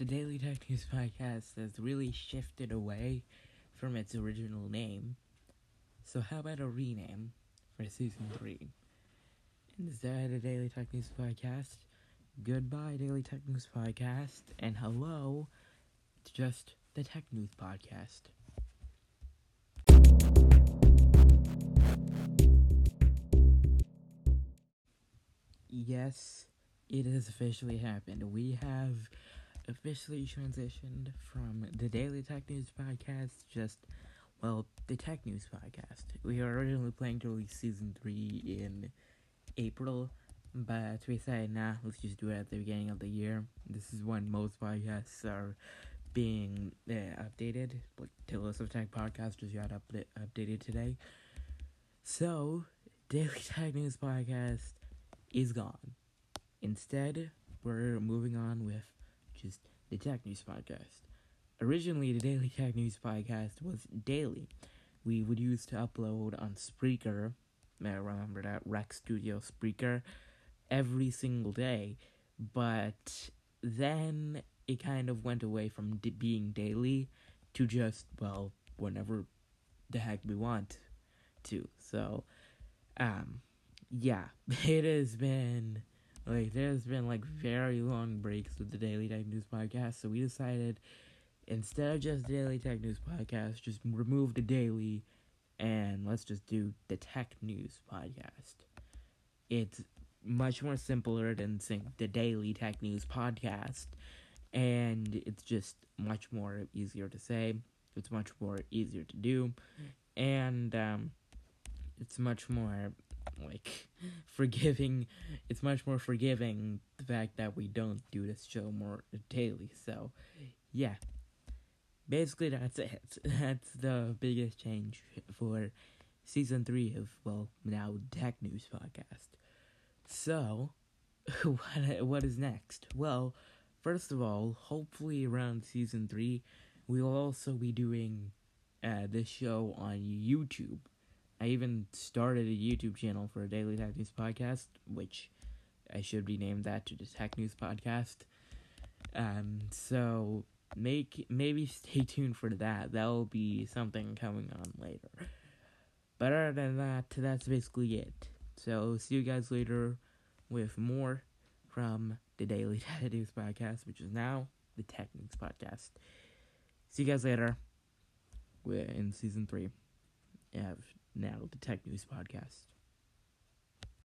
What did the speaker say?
the Daily Tech News Podcast has really shifted away from its original name. So, how about a rename for season three? Instead of Daily Tech News Podcast, goodbye, Daily Tech News Podcast, and hello it's just the Tech News Podcast. Yes, it has officially happened. We have officially transitioned from the Daily Tech News Podcast, just, well, the Tech News Podcast. We were originally planning to release season 3 in April, but we decided, nah, let's just do it at the beginning of the year. This is when most podcasts are being uh, updated. Like, Taylor of Tech Podcast got upda- updated today. So, Daily Tech News Podcast is gone. Instead, we're moving on with just the Tech News Podcast. Originally, the Daily Tech News Podcast was daily. We would use to upload on Spreaker, I remember that, Rec Studio Spreaker, every single day. But then it kind of went away from d- being daily to just, well, whenever the heck we want to. So, um, yeah, it has been like there's been like very long breaks with the Daily Tech News podcast, so we decided instead of just Daily Tech News podcast, just remove the daily and let's just do the Tech News podcast. It's much more simpler than saying the Daily Tech News podcast, and it's just much more easier to say. It's much more easier to do, and um, it's much more like forgiving. It's much more forgiving the fact that we don't do this show more daily. So yeah. Basically that's it. That's the biggest change for season three of well now tech news podcast. So what what is next? Well first of all hopefully around season three we will also be doing uh, this show on youtube I even started a YouTube channel for a daily tech news podcast, which I should rename that to the Tech News Podcast. Um, so make maybe stay tuned for that. That will be something coming on later. But other than that, that's basically it. So see you guys later with more from the Daily Tech News Podcast, which is now the Tech News Podcast. See you guys later. We're in season three. Yeah now the Tech News Podcast.